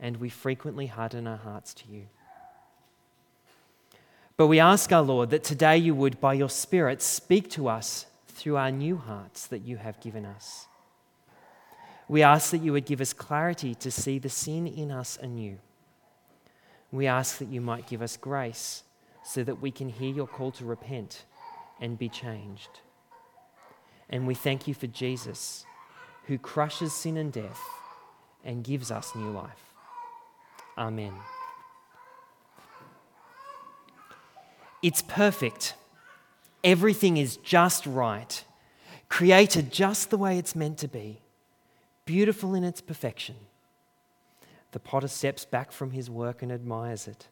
and we frequently harden our hearts to you. But we ask our Lord that today you would, by your Spirit, speak to us through our new hearts that you have given us. We ask that you would give us clarity to see the sin in us anew. We ask that you might give us grace so that we can hear your call to repent and be changed. And we thank you for Jesus, who crushes sin and death and gives us new life. Amen. It's perfect. Everything is just right, created just the way it's meant to be, beautiful in its perfection. The potter steps back from his work and admires it.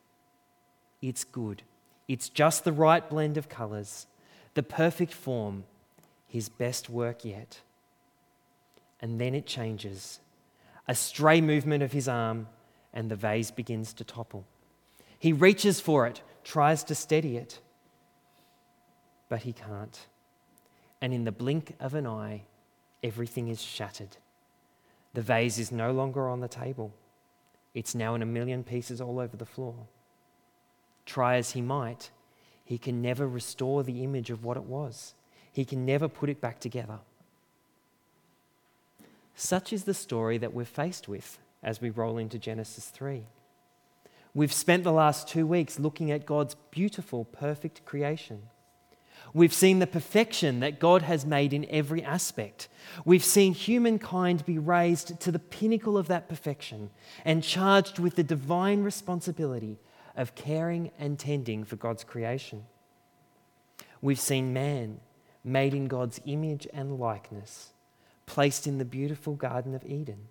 It's good. It's just the right blend of colours, the perfect form, his best work yet. And then it changes. A stray movement of his arm, and the vase begins to topple. He reaches for it, tries to steady it, but he can't. And in the blink of an eye, everything is shattered. The vase is no longer on the table, it's now in a million pieces all over the floor. Try as he might, he can never restore the image of what it was. He can never put it back together. Such is the story that we're faced with as we roll into Genesis 3. We've spent the last two weeks looking at God's beautiful, perfect creation. We've seen the perfection that God has made in every aspect. We've seen humankind be raised to the pinnacle of that perfection and charged with the divine responsibility of caring and tending for God's creation. We've seen man, made in God's image and likeness, placed in the beautiful Garden of Eden,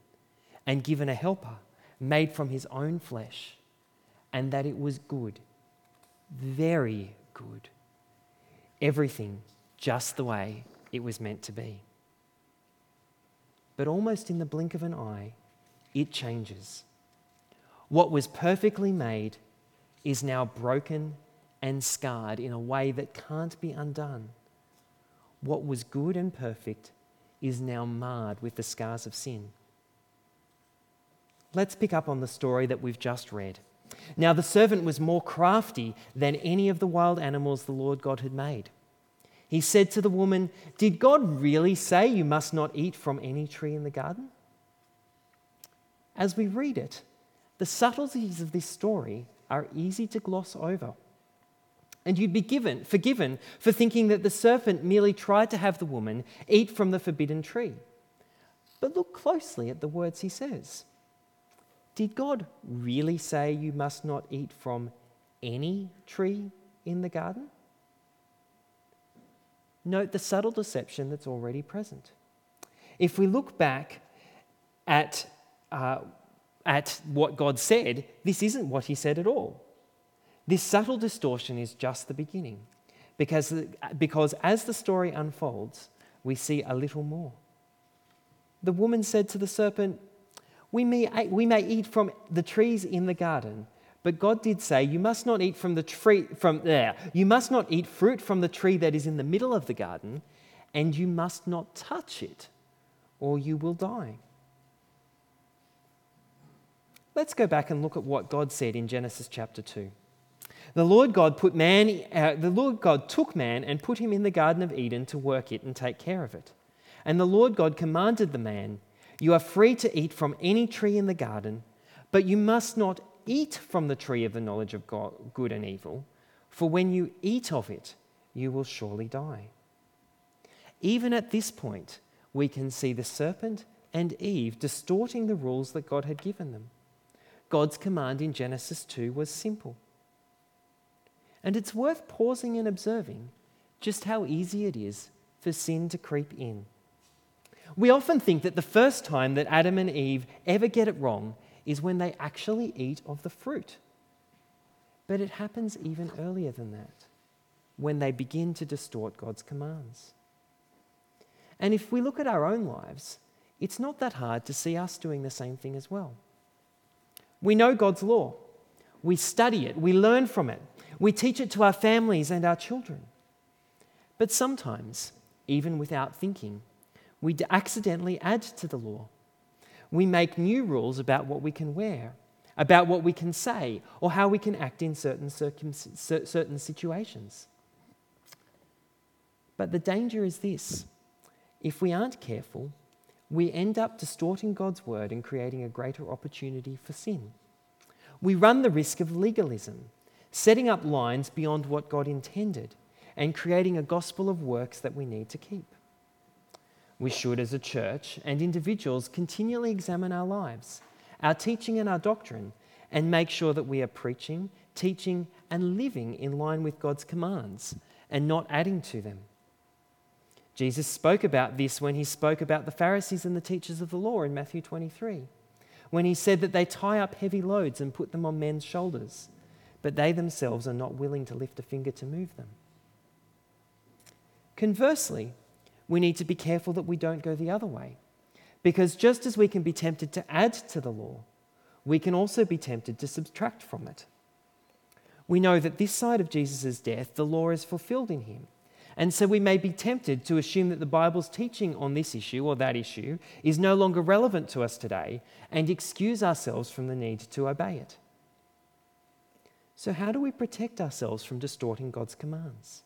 and given a helper made from his own flesh, and that it was good, very good. Everything just the way it was meant to be. But almost in the blink of an eye, it changes. What was perfectly made is now broken and scarred in a way that can't be undone. What was good and perfect is now marred with the scars of sin. Let's pick up on the story that we've just read. Now, the servant was more crafty than any of the wild animals the Lord God had made. He said to the woman, Did God really say you must not eat from any tree in the garden? As we read it, the subtleties of this story are easy to gloss over. And you'd be given, forgiven for thinking that the serpent merely tried to have the woman eat from the forbidden tree. But look closely at the words he says. Did God really say you must not eat from any tree in the garden? Note the subtle deception that's already present. If we look back at uh, at what God said, this isn't what he said at all. This subtle distortion is just the beginning, because, because as the story unfolds, we see a little more. The woman said to the serpent, we may, we may eat from the trees in the garden, but God did say, You must not eat from the tree from there. You must not eat fruit from the tree that is in the middle of the garden, and you must not touch it, or you will die. Let's go back and look at what God said in Genesis chapter 2. The Lord God put man, uh, the Lord God took man and put him in the Garden of Eden to work it and take care of it. And the Lord God commanded the man, You are free to eat from any tree in the garden, but you must not eat from the tree of the knowledge of God, good and evil, for when you eat of it, you will surely die. Even at this point, we can see the serpent and Eve distorting the rules that God had given them. God's command in Genesis 2 was simple. And it's worth pausing and observing just how easy it is for sin to creep in. We often think that the first time that Adam and Eve ever get it wrong is when they actually eat of the fruit. But it happens even earlier than that, when they begin to distort God's commands. And if we look at our own lives, it's not that hard to see us doing the same thing as well. We know God's law. We study it. We learn from it. We teach it to our families and our children. But sometimes, even without thinking, we accidentally add to the law. We make new rules about what we can wear about what we can say or how we can act in certain, certain situations. But the danger is this if we aren't careful, we end up distorting God's word and creating a greater opportunity for sin. We run the risk of legalism, setting up lines beyond what God intended and creating a gospel of works that we need to keep. We should, as a church and individuals, continually examine our lives, our teaching, and our doctrine, and make sure that we are preaching, teaching, and living in line with God's commands and not adding to them. Jesus spoke about this when he spoke about the Pharisees and the teachers of the law in Matthew 23, when he said that they tie up heavy loads and put them on men's shoulders, but they themselves are not willing to lift a finger to move them. Conversely, we need to be careful that we don't go the other way. Because just as we can be tempted to add to the law, we can also be tempted to subtract from it. We know that this side of Jesus' death, the law is fulfilled in him. And so we may be tempted to assume that the Bible's teaching on this issue or that issue is no longer relevant to us today and excuse ourselves from the need to obey it. So, how do we protect ourselves from distorting God's commands?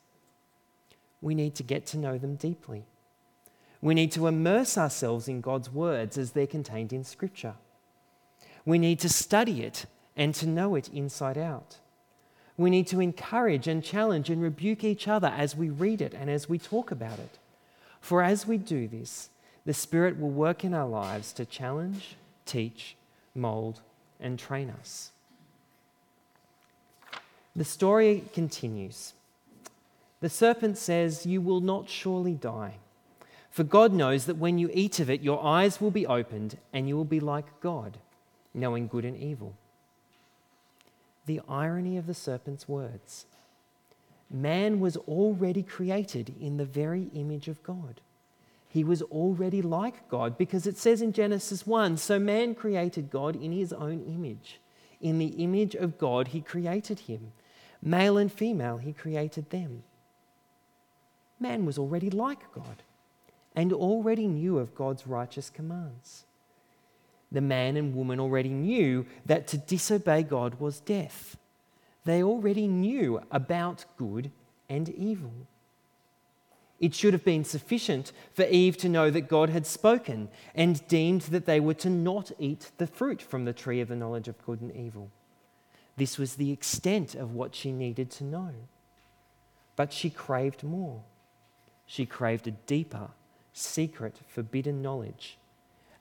We need to get to know them deeply. We need to immerse ourselves in God's words as they're contained in Scripture. We need to study it and to know it inside out. We need to encourage and challenge and rebuke each other as we read it and as we talk about it. For as we do this, the Spirit will work in our lives to challenge, teach, mold, and train us. The story continues. The serpent says, You will not surely die. For God knows that when you eat of it, your eyes will be opened, and you will be like God, knowing good and evil. The irony of the serpent's words man was already created in the very image of God. He was already like God because it says in Genesis 1 so man created God in his own image. In the image of God, he created him. Male and female, he created them man was already like God and already knew of God's righteous commands. The man and woman already knew that to disobey God was death. They already knew about good and evil. It should have been sufficient for Eve to know that God had spoken and deemed that they were to not eat the fruit from the tree of the knowledge of good and evil. This was the extent of what she needed to know. But she craved more she craved a deeper, secret, forbidden knowledge,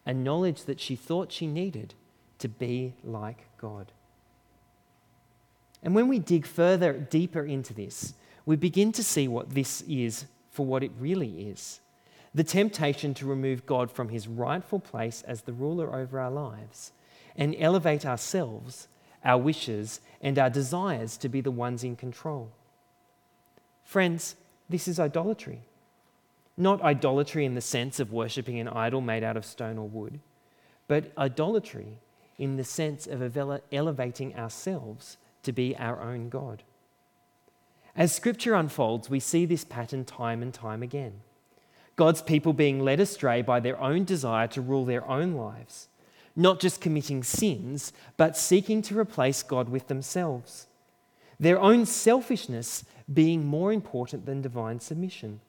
a knowledge that she thought she needed to be like God. And when we dig further, deeper into this, we begin to see what this is for what it really is the temptation to remove God from his rightful place as the ruler over our lives and elevate ourselves, our wishes, and our desires to be the ones in control. Friends, this is idolatry. Not idolatry in the sense of worshipping an idol made out of stone or wood, but idolatry in the sense of elevating ourselves to be our own God. As scripture unfolds, we see this pattern time and time again. God's people being led astray by their own desire to rule their own lives, not just committing sins, but seeking to replace God with themselves. Their own selfishness being more important than divine submission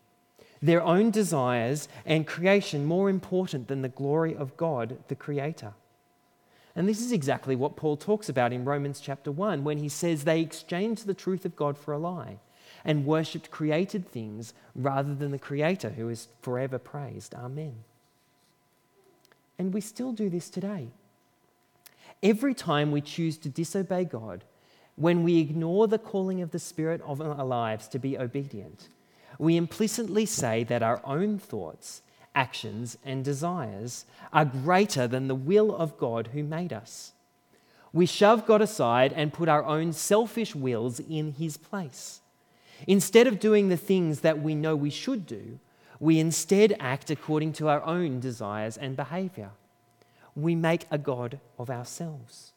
their own desires and creation more important than the glory of God, the Creator. And this is exactly what Paul talks about in Romans chapter 1 when he says they exchanged the truth of God for a lie and worshipped created things rather than the Creator who is forever praised. Amen. And we still do this today. Every time we choose to disobey God, when we ignore the calling of the Spirit of our lives to be obedient, we implicitly say that our own thoughts, actions, and desires are greater than the will of God who made us. We shove God aside and put our own selfish wills in his place. Instead of doing the things that we know we should do, we instead act according to our own desires and behavior. We make a God of ourselves.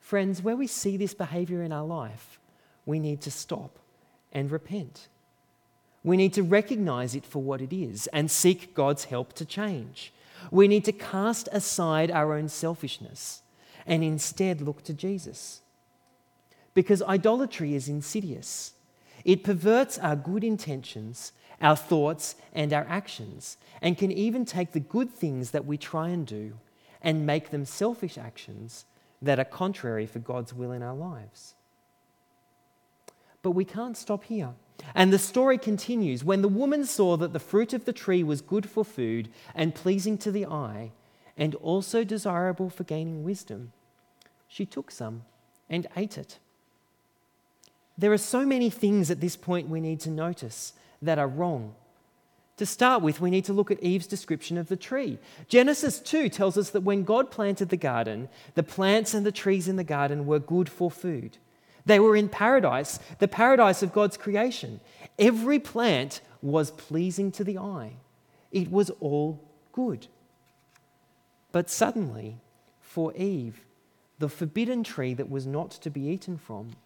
Friends, where we see this behavior in our life, we need to stop and repent. We need to recognize it for what it is and seek God's help to change. We need to cast aside our own selfishness and instead look to Jesus. Because idolatry is insidious. It perverts our good intentions, our thoughts, and our actions, and can even take the good things that we try and do and make them selfish actions that are contrary for God's will in our lives. But we can't stop here. And the story continues. When the woman saw that the fruit of the tree was good for food and pleasing to the eye, and also desirable for gaining wisdom, she took some and ate it. There are so many things at this point we need to notice that are wrong. To start with, we need to look at Eve's description of the tree. Genesis 2 tells us that when God planted the garden, the plants and the trees in the garden were good for food. They were in paradise, the paradise of God's creation. Every plant was pleasing to the eye, it was all good. But suddenly, for Eve, the forbidden tree that was not to be eaten from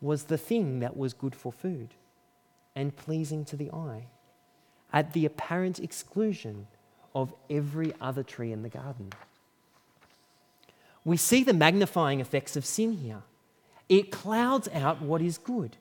was the thing that was good for food and pleasing to the eye, at the apparent exclusion of every other tree in the garden. We see the magnifying effects of sin here. It clouds out what is good.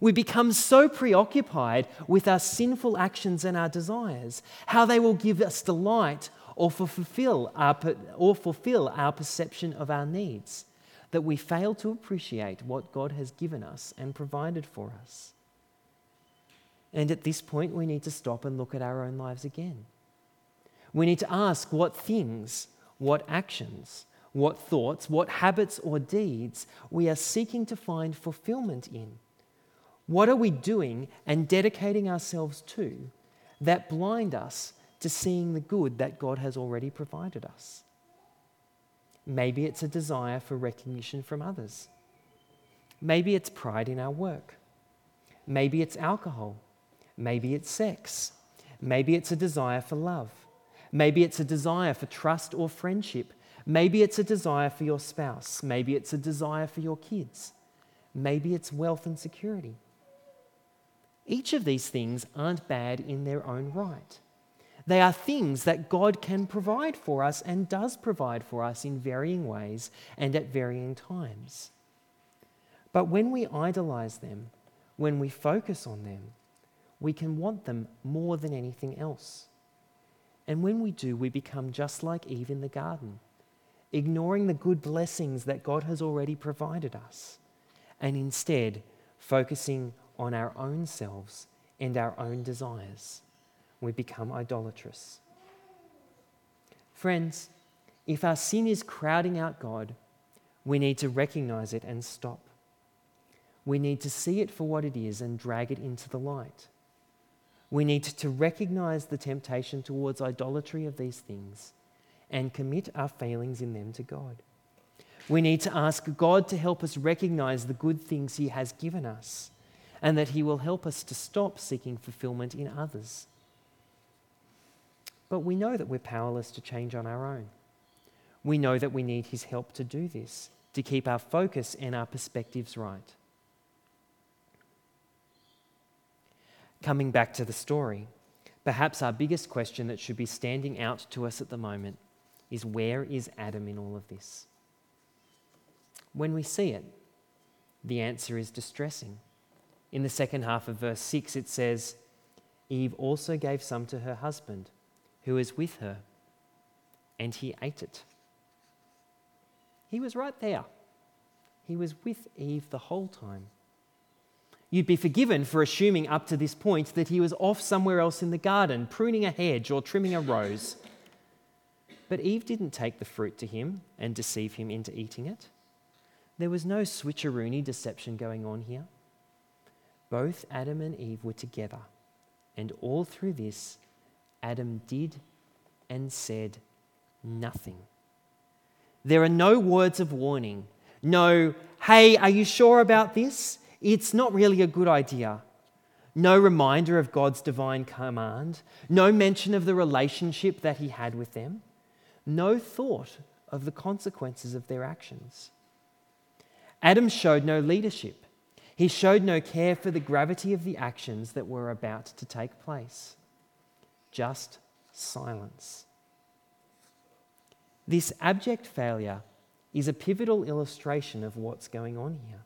We become so preoccupied with our sinful actions and our desires, how they will give us delight or fulfill our, or fulfill our perception of our needs, that we fail to appreciate what God has given us and provided for us. And at this point, we need to stop and look at our own lives again. We need to ask what things, what actions, what thoughts, what habits or deeds we are seeking to find fulfillment in. What are we doing and dedicating ourselves to that blind us to seeing the good that God has already provided us? Maybe it's a desire for recognition from others. Maybe it's pride in our work. Maybe it's alcohol. Maybe it's sex. Maybe it's a desire for love. Maybe it's a desire for trust or friendship Maybe it's a desire for your spouse. Maybe it's a desire for your kids. Maybe it's wealth and security. Each of these things aren't bad in their own right. They are things that God can provide for us and does provide for us in varying ways and at varying times. But when we idolize them, when we focus on them, we can want them more than anything else. And when we do, we become just like Eve in the garden ignoring the good blessings that God has already provided us, and instead focusing on our own selves and our own desires. We become idolatrous. Friends, if our sin is crowding out God, we need to recognize it and stop. We need to see it for what it is and drag it into the light. We need to recognize the temptation towards idolatry of these things and commit our failings in them to God. We need to ask God to help us recognize the good things He has given us and that He will help us to stop seeking fulfillment in others. But we know that we're powerless to change on our own. We know that we need His help to do this, to keep our focus and our perspectives right. Coming back to the story, perhaps our biggest question that should be standing out to us at the moment is where is Adam in all of this? When we see it, the answer is distressing. In the second half of verse 6, it says, Eve also gave some to her husband, who was with her, and he ate it. He was right there. He was with Eve the whole time. You'd be forgiven for assuming up to this point that he was off somewhere else in the garden, pruning a hedge or trimming a rose. But Eve didn't take the fruit to him and deceive him into eating it. There was no switcheroony deception going on here. Both Adam and Eve were together, and all through this, Adam did and said nothing. There are no words of warning, no, hey, are you sure about this? It's not really a good idea. No reminder of God's divine command, no mention of the relationship that he had with them no thought of the consequences of their actions. Adam showed no leadership. He showed no care for the gravity of the actions that were about to take place. Just silence. This abject failure is a pivotal illustration of what's going on here.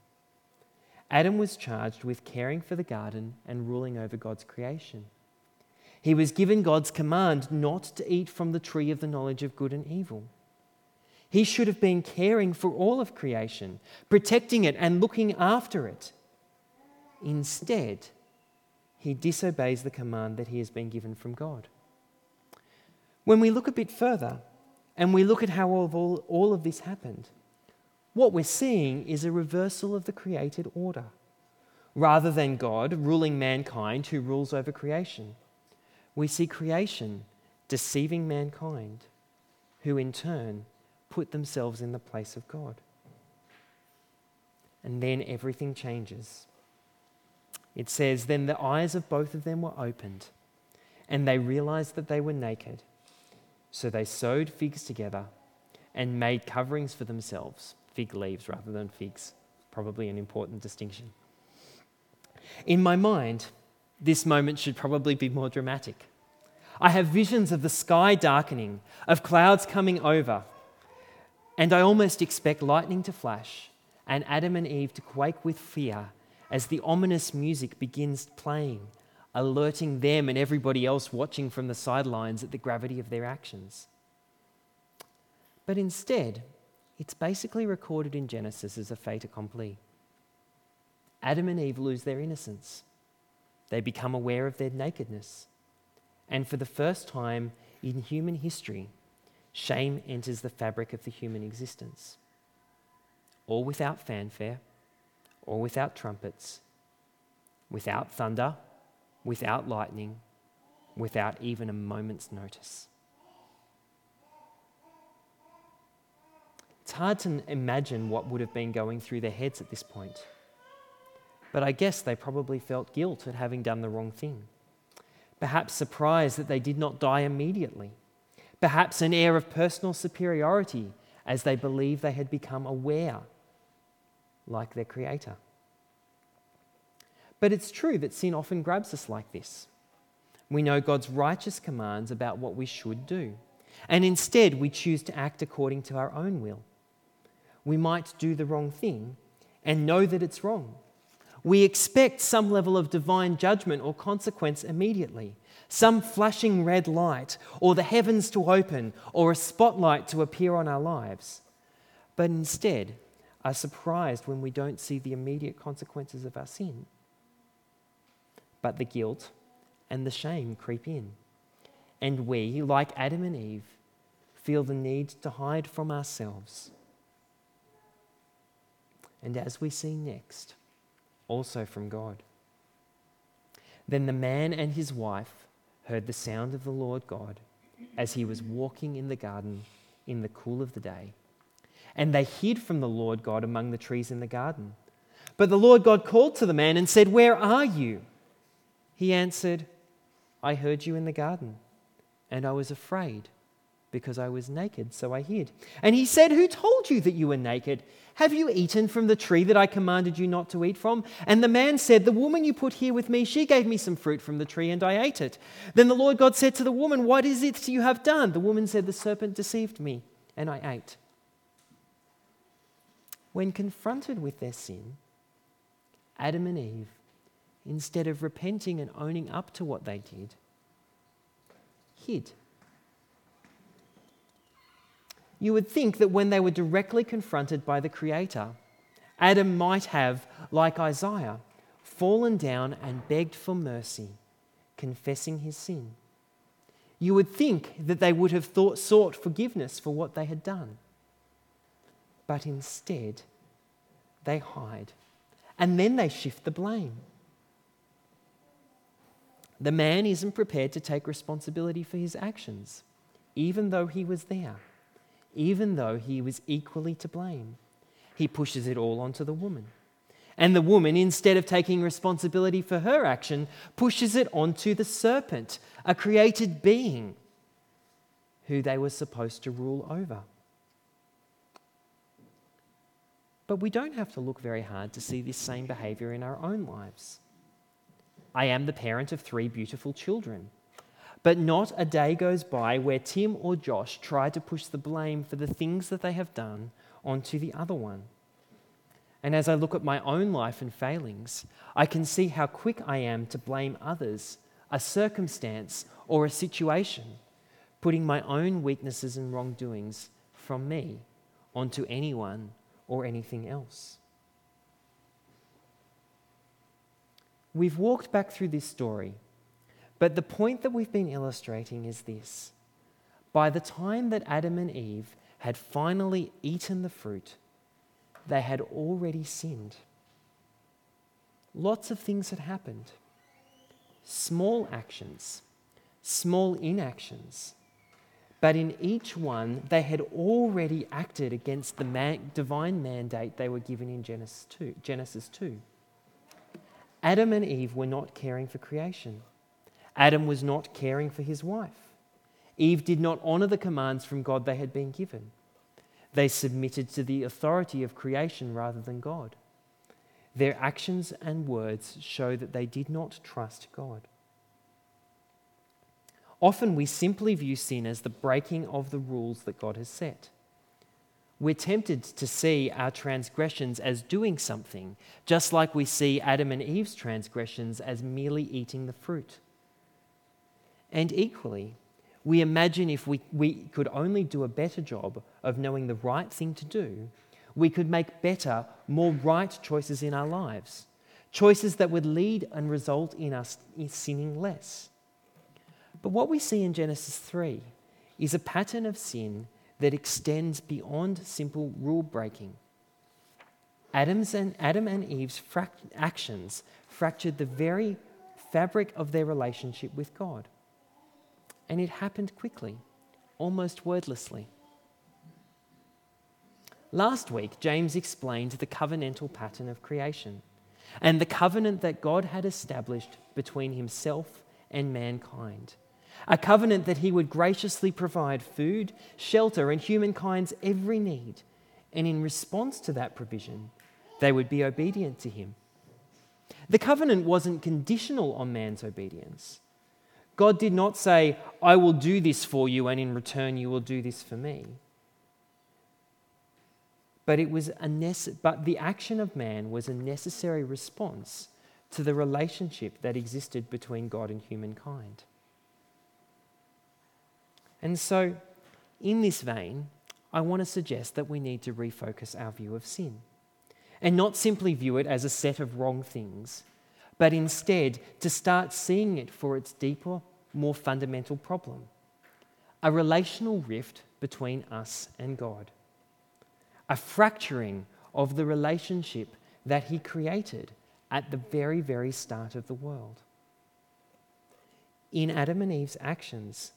Adam was charged with caring for the garden and ruling over God's creation. He was given God's command not to eat from the tree of the knowledge of good and evil. He should have been caring for all of creation, protecting it and looking after it. Instead, he disobeys the command that he has been given from God. When we look a bit further and we look at how all of, all, all of this happened, what we're seeing is a reversal of the created order. Rather than God ruling mankind who rules over creation, we see creation deceiving mankind who in turn put themselves in the place of God. And then everything changes. It says, Then the eyes of both of them were opened, and they realized that they were naked. So they sewed figs together and made coverings for themselves, fig leaves rather than figs. Probably an important distinction. In my mind, this moment should probably be more dramatic. I have visions of the sky darkening, of clouds coming over, and I almost expect lightning to flash and Adam and Eve to quake with fear as the ominous music begins playing, alerting them and everybody else watching from the sidelines at the gravity of their actions. But instead, it's basically recorded in Genesis as a fait accompli. Adam and Eve lose their innocence. They become aware of their nakedness. And for the first time in human history, shame enters the fabric of the human existence. All without fanfare all without trumpets, without thunder, without lightning, without even a moment's notice. It's hard to imagine what would have been going through their heads at this point. But I guess they probably felt guilt at having done the wrong thing. Perhaps surprise that they did not die immediately. Perhaps an air of personal superiority as they believed they had become aware like their Creator. But it's true that sin often grabs us like this. We know God's righteous commands about what we should do, and instead we choose to act according to our own will. We might do the wrong thing and know that it's wrong. We expect some level of divine judgment or consequence immediately, some flashing red light, or the heavens to open, or a spotlight to appear on our lives. But instead, are surprised when we don't see the immediate consequences of our sin. But the guilt and the shame creep in. And we, like Adam and Eve, feel the need to hide from ourselves. And as we see next, also from God. Then the man and his wife heard the sound of the Lord God as he was walking in the garden in the cool of the day and they hid from the Lord God among the trees in the garden. But the Lord God called to the man and said, Where are you? He answered, I heard you in the garden, and I was afraid because I was naked, so I hid. And he said, Who told you that you were naked? Have you eaten from the tree that I commanded you not to eat from? And the man said, The woman you put here with me, she gave me some fruit from the tree, and I ate it. Then the Lord God said to the woman, What is it you have done? The woman said, The serpent deceived me, and I ate when confronted with their sin, Adam and Eve, instead of repenting and owning up to what they did, hid. You would think that when they were directly confronted by the Creator, Adam might have, like Isaiah, fallen down and begged for mercy, confessing his sin. You would think that they would have thought, sought forgiveness for what they had done but instead they hide. And then they shift the blame. The man isn't prepared to take responsibility for his actions, even though he was there, even though he was equally to blame. He pushes it all onto the woman. And the woman, instead of taking responsibility for her action, pushes it onto the serpent, a created being who they were supposed to rule over. But we don't have to look very hard to see this same behavior in our own lives. I am the parent of three beautiful children. But not a day goes by where Tim or Josh try to push the blame for the things that they have done onto the other one. And as I look at my own life and failings, I can see how quick I am to blame others, a circumstance, or a situation, putting my own weaknesses and wrongdoings from me onto anyone or anything else. We've walked back through this story, but the point that we've been illustrating is this. By the time that Adam and Eve had finally eaten the fruit, they had already sinned. Lots of things had happened. Small actions, small inactions, but in each one, they had already acted against the man, divine mandate they were given in Genesis 2. Genesis 2. Adam and Eve were not caring for creation. Adam was not caring for his wife. Eve did not honor the commands from God they had been given. They submitted to the authority of creation rather than God. Their actions and words show that they did not trust God. Often we simply view sin as the breaking of the rules that God has set. We're tempted to see our transgressions as doing something, just like we see Adam and Eve's transgressions as merely eating the fruit. And equally, we imagine if we, we could only do a better job of knowing the right thing to do, we could make better, more right choices in our lives. Choices that would lead and result in us sinning less. But what we see in Genesis 3 is a pattern of sin that extends beyond simple rule breaking. Adam's and, Adam and Eve's actions fractured the very fabric of their relationship with God. And it happened quickly, almost wordlessly. Last week, James explained the covenantal pattern of creation and the covenant that God had established between himself and mankind a covenant that he would graciously provide food, shelter, and humankind's every need. And in response to that provision, they would be obedient to him. The covenant wasn't conditional on man's obedience. God did not say, I will do this for you, and in return, you will do this for me. But, it was a nece- but the action of man was a necessary response to the relationship that existed between God and humankind. And so, in this vein, I want to suggest that we need to refocus our view of sin and not simply view it as a set of wrong things, but instead to start seeing it for its deeper, more fundamental problem a relational rift between us and God, a fracturing of the relationship that He created at the very, very start of the world. In Adam and Eve's actions,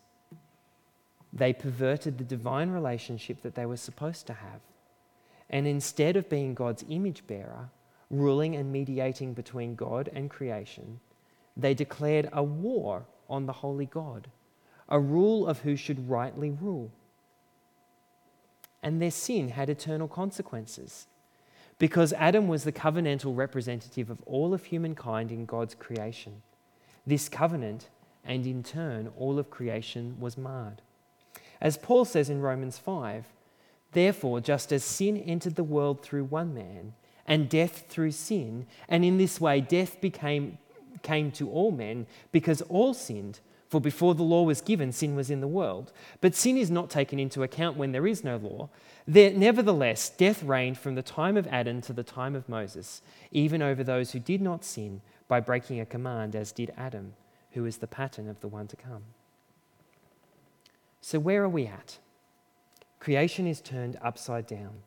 they perverted the divine relationship that they were supposed to have. And instead of being God's image bearer, ruling and mediating between God and creation, they declared a war on the holy God, a rule of who should rightly rule. And their sin had eternal consequences. Because Adam was the covenantal representative of all of humankind in God's creation. This covenant, and in turn, all of creation, was marred. As Paul says in Romans 5, therefore, just as sin entered the world through one man, and death through sin, and in this way death became, came to all men because all sinned. For before the law was given, sin was in the world. But sin is not taken into account when there is no law. There, nevertheless, death reigned from the time of Adam to the time of Moses, even over those who did not sin by breaking a command, as did Adam, who is the pattern of the one to come. So, where are we at? Creation is turned upside down.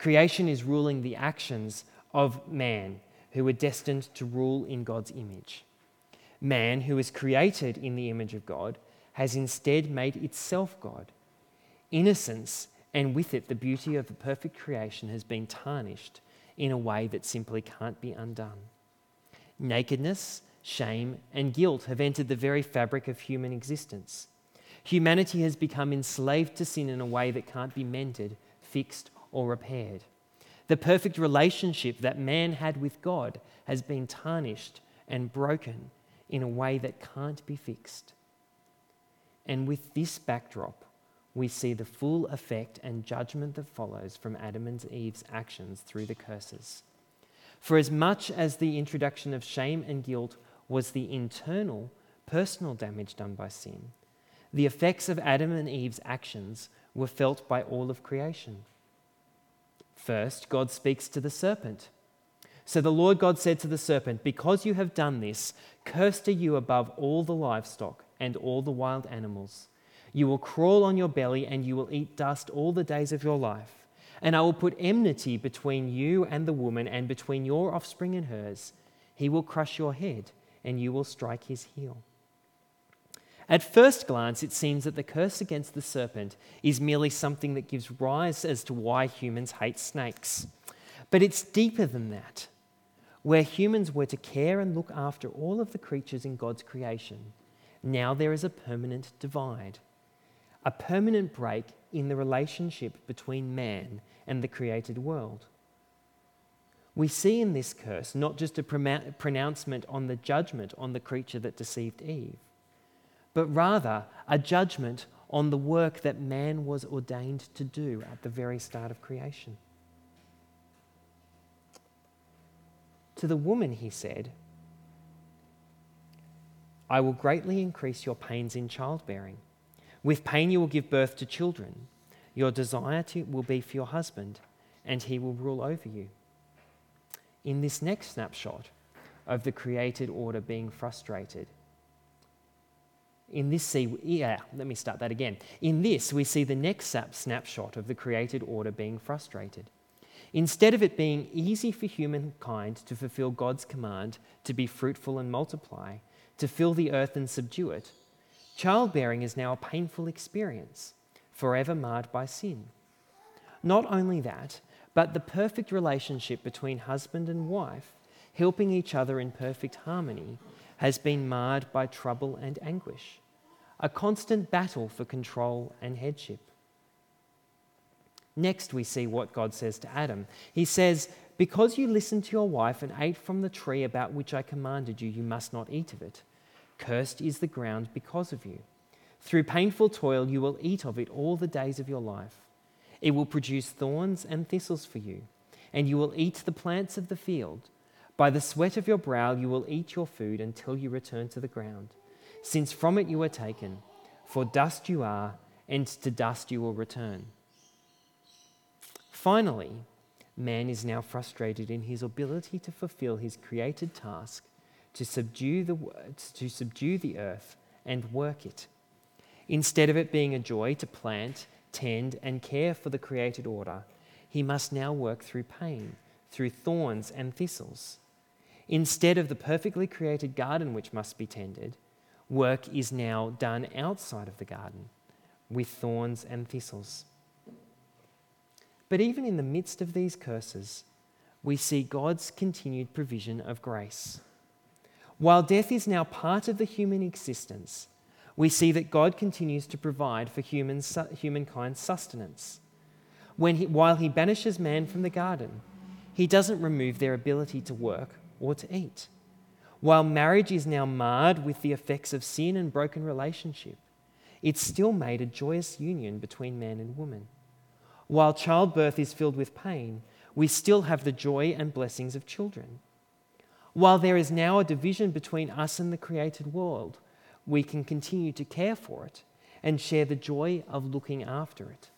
Creation is ruling the actions of man, who were destined to rule in God's image. Man, who is created in the image of God, has instead made itself God. Innocence, and with it the beauty of the perfect creation, has been tarnished in a way that simply can't be undone. Nakedness, shame, and guilt have entered the very fabric of human existence. Humanity has become enslaved to sin in a way that can't be mended, fixed, or repaired. The perfect relationship that man had with God has been tarnished and broken in a way that can't be fixed. And with this backdrop, we see the full effect and judgment that follows from Adam and Eve's actions through the curses. For as much as the introduction of shame and guilt was the internal, personal damage done by sin, the effects of Adam and Eve's actions were felt by all of creation. First, God speaks to the serpent. So the Lord God said to the serpent, Because you have done this, cursed are you above all the livestock and all the wild animals. You will crawl on your belly and you will eat dust all the days of your life. And I will put enmity between you and the woman, and between your offspring and hers. He will crush your head, and you will strike his heel. At first glance, it seems that the curse against the serpent is merely something that gives rise as to why humans hate snakes. But it's deeper than that. Where humans were to care and look after all of the creatures in God's creation, now there is a permanent divide a permanent break in the relationship between man and the created world. We see in this curse not just a pronouncement on the judgment on the creature that deceived Eve, but rather a judgment on the work that man was ordained to do at the very start of creation. To the woman, he said, I will greatly increase your pains in childbearing. With pain, you will give birth to children. Your desire to, will be for your husband, and he will rule over you. In this next snapshot of the created order being frustrated, in this, see, yeah, let me start that again. In this, we see the next snapshot of the created order being frustrated. Instead of it being easy for humankind to fulfill God's command to be fruitful and multiply, to fill the earth and subdue it, Childbearing is now a painful experience, forever marred by sin. Not only that, but the perfect relationship between husband and wife, helping each other in perfect harmony, has been marred by trouble and anguish, a constant battle for control and headship. Next, we see what God says to Adam. He says, Because you listened to your wife and ate from the tree about which I commanded you, you must not eat of it. Cursed is the ground because of you. Through painful toil, you will eat of it all the days of your life. It will produce thorns and thistles for you, and you will eat the plants of the field. By the sweat of your brow, you will eat your food until you return to the ground, since from it you were taken. For dust you are, and to dust you will return. Finally, man is now frustrated in his ability to fulfill his created task to subdue the, to subdue the earth and work it. Instead of it being a joy to plant, tend, and care for the created order, he must now work through pain, through thorns and thistles. Instead of the perfectly created garden which must be tended, work is now done outside of the garden with thorns and thistles. But even in the midst of these curses, we see God's continued provision of grace. While death is now part of the human existence, we see that God continues to provide for human, humankind's sustenance. When he, while he banishes man from the garden, he doesn't remove their ability to work or to eat. While marriage is now marred with the effects of sin and broken relationship, it's still made a joyous union between man and woman. While childbirth is filled with pain, we still have the joy and blessings of children. While there is now a division between us and the created world, we can continue to care for it and share the joy of looking after it.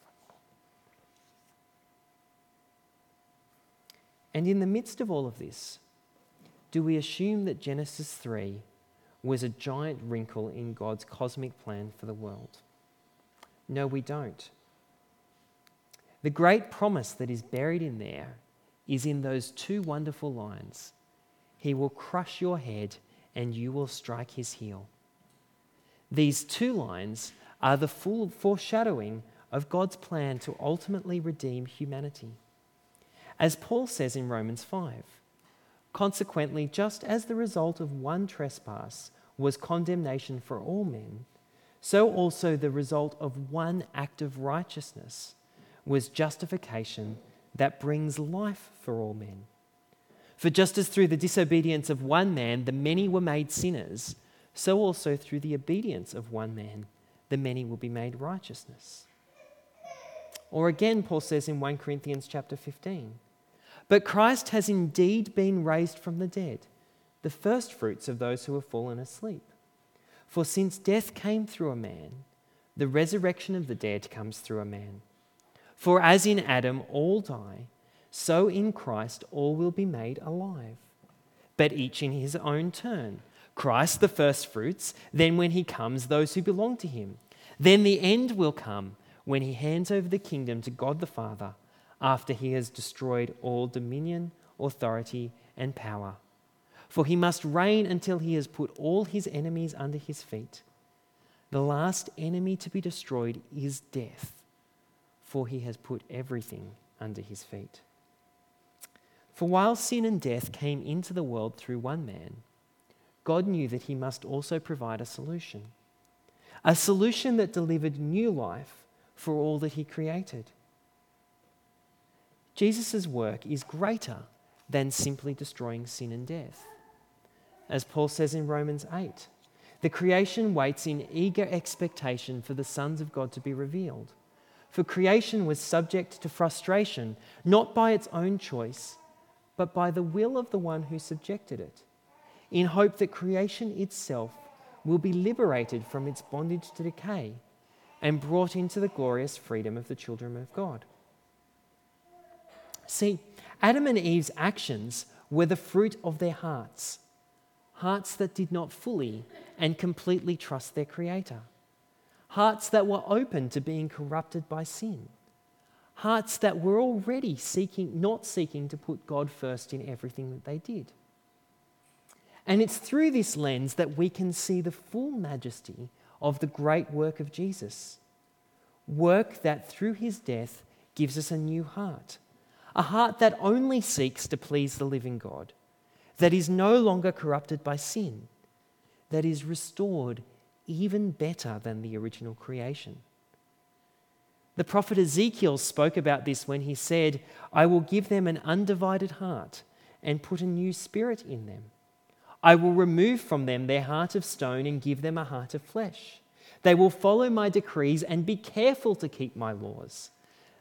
And in the midst of all of this, do we assume that Genesis 3 was a giant wrinkle in God's cosmic plan for the world? No, we don't. The great promise that is buried in there is in those two wonderful lines he will crush your head and you will strike his heel. These two lines are the full foreshadowing of God's plan to ultimately redeem humanity. As Paul says in Romans 5, consequently, just as the result of one trespass was condemnation for all men, so also the result of one act of righteousness was justification that brings life for all men. For just as through the disobedience of one man the many were made sinners, so also through the obedience of one man the many will be made righteousness. Or again, Paul says in 1 Corinthians chapter 15. But Christ has indeed been raised from the dead, the first fruits of those who have fallen asleep. For since death came through a man, the resurrection of the dead comes through a man. For as in Adam all die, so in Christ all will be made alive, but each in his own turn. Christ the firstfruits, then when he comes, those who belong to him. Then the end will come when he hands over the kingdom to God the Father after he has destroyed all dominion, authority, and power. For he must reign until he has put all his enemies under his feet. The last enemy to be destroyed is death for he has put everything under his feet. For while sin and death came into the world through one man, God knew that he must also provide a solution. A solution that delivered new life for all that he created. Jesus' work is greater than simply destroying sin and death. As Paul says in Romans 8, the creation waits in eager expectation for the sons of God to be revealed. For creation was subject to frustration, not by its own choice, but by the will of the one who subjected it, in hope that creation itself will be liberated from its bondage to decay and brought into the glorious freedom of the children of God. See, Adam and Eve's actions were the fruit of their hearts, hearts that did not fully and completely trust their Creator hearts that were open to being corrupted by sin, hearts that were already seeking, not seeking to put God first in everything that they did. And it's through this lens that we can see the full majesty of the great work of Jesus. Work that through his death gives us a new heart, a heart that only seeks to please the living God, that is no longer corrupted by sin, that is restored even better than the original creation. The prophet Ezekiel spoke about this when he said, I will give them an undivided heart and put a new spirit in them. I will remove from them their heart of stone and give them a heart of flesh. They will follow my decrees and be careful to keep my laws.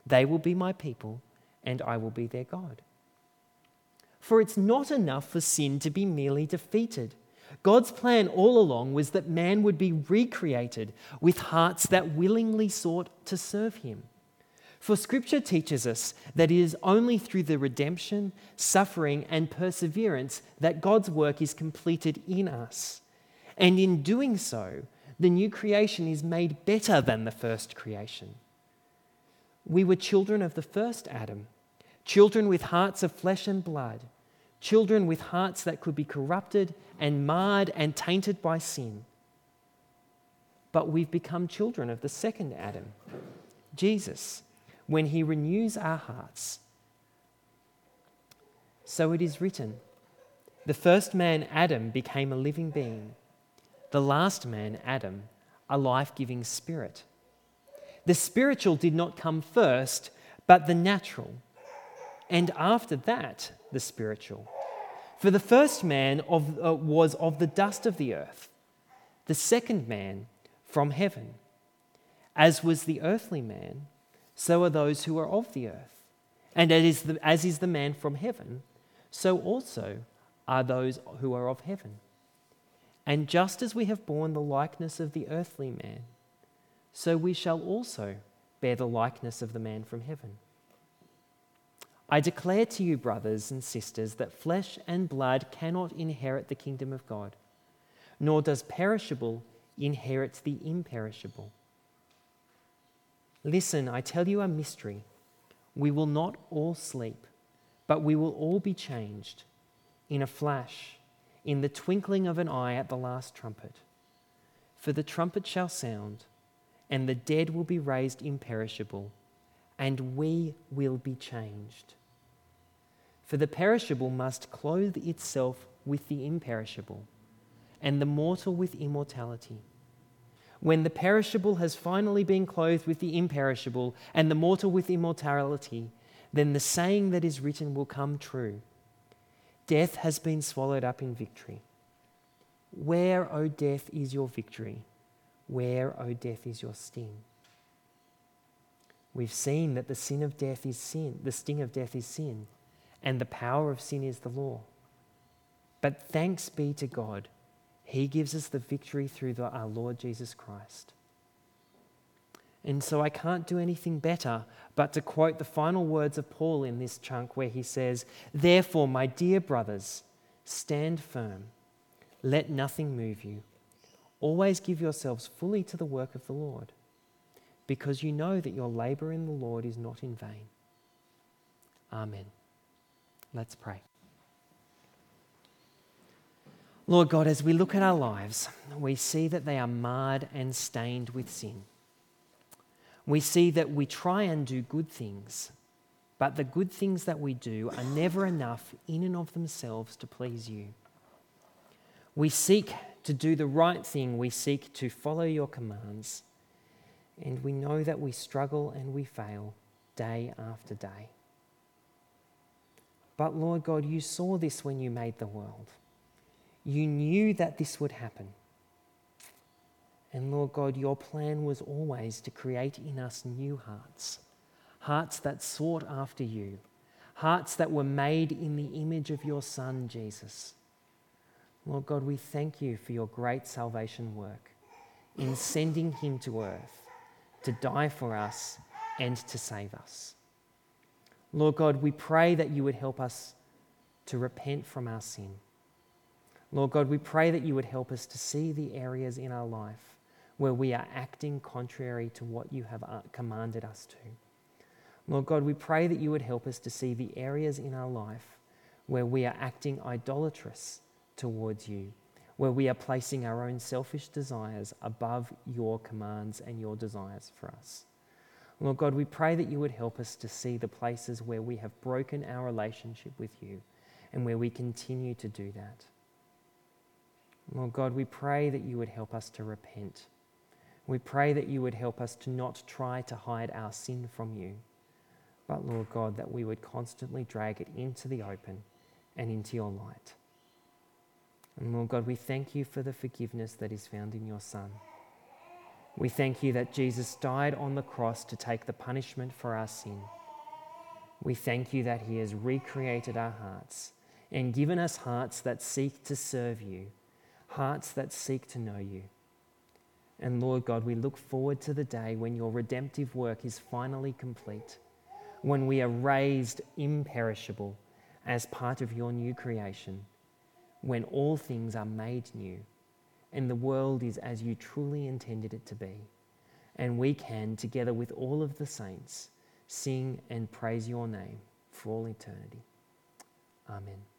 They will be my people, and I will be their God. For it's not enough for sin to be merely defeated. God's plan all along was that man would be recreated with hearts that willingly sought to serve him. For scripture teaches us that it is only through the redemption, suffering, and perseverance that God's work is completed in us. And in doing so, the new creation is made better than the first creation. We were children of the first Adam, children with hearts of flesh and blood children with hearts that could be corrupted and marred and tainted by sin. But we've become children of the second Adam, Jesus, when he renews our hearts. So it is written the first man, Adam, became a living being, the last man, Adam, a life giving spirit. The spiritual did not come first, but the natural. And after that, the spiritual. For the first man of, uh, was of the dust of the earth, the second man from heaven. As was the earthly man, so are those who are of the earth. And as is the, as is the man from heaven, so also are those who are of heaven. And just as we have borne the likeness of the earthly man, so we shall also bear the likeness of the man from heaven. I declare to you, brothers and sisters, that flesh and blood cannot inherit the kingdom of God, nor does perishable inherit the imperishable. Listen, I tell you a mystery. We will not all sleep, but we will all be changed in a flash, in the twinkling of an eye at the last trumpet. For the trumpet shall sound, and the dead will be raised imperishable, and we will be changed. For the perishable must clothe itself with the imperishable, and the mortal with immortality. When the perishable has finally been clothed with the imperishable, and the mortal with immortality, then the saying that is written will come true Death has been swallowed up in victory. Where, O death, is your victory? Where, O death, is your sting? We've seen that the sin of death is sin, the sting of death is sin, and the power of sin is the law. But thanks be to God, He gives us the victory through the, our Lord Jesus Christ. And so I can't do anything better but to quote the final words of Paul in this chunk where he says, Therefore, my dear brothers, stand firm. Let nothing move you. Always give yourselves fully to the work of the Lord, because you know that your labor in the Lord is not in vain. Amen. Let's pray. Lord God, as we look at our lives, we see that they are marred and stained with sin we see that we try and do good things, but the good things that we do are never enough in and of themselves to please you. We seek to do the right thing, we seek to follow your commands, and we know that we struggle and we fail day after day. But Lord God, you saw this when you made the world. You knew that this would happen. And Lord God, your plan was always to create in us new hearts, hearts that sought after you, hearts that were made in the image of your Son, Jesus. Lord God, we thank you for your great salvation work in sending him to earth to die for us and to save us. Lord God, we pray that you would help us to repent from our sin. Lord God, we pray that you would help us to see the areas in our life where we are acting contrary to what you have uh, commanded us to. Lord God, we pray that you would help us to see the areas in our life where we are acting idolatrous towards you, where we are placing our own selfish desires above your commands and your desires for us. Lord God, we pray that you would help us to see the places where we have broken our relationship with you and where we continue to do that. Lord God, we pray that you would help us to repent we pray that you would help us to not try to hide our sin from you, but Lord God, that we would constantly drag it into the open and into your light. And Lord God, we thank you for the forgiveness that is found in your Son. We thank you that Jesus died on the cross to take the punishment for our sin. We thank you that he has recreated our hearts and given us hearts that seek to serve you, hearts that seek to know you. And Lord God, we look forward to the day when your redemptive work is finally complete, when we are raised imperishable as part of your new creation, when all things are made new and the world is as you truly intended it to be. And we can, together with all of the saints, sing and praise your name for all eternity. Amen.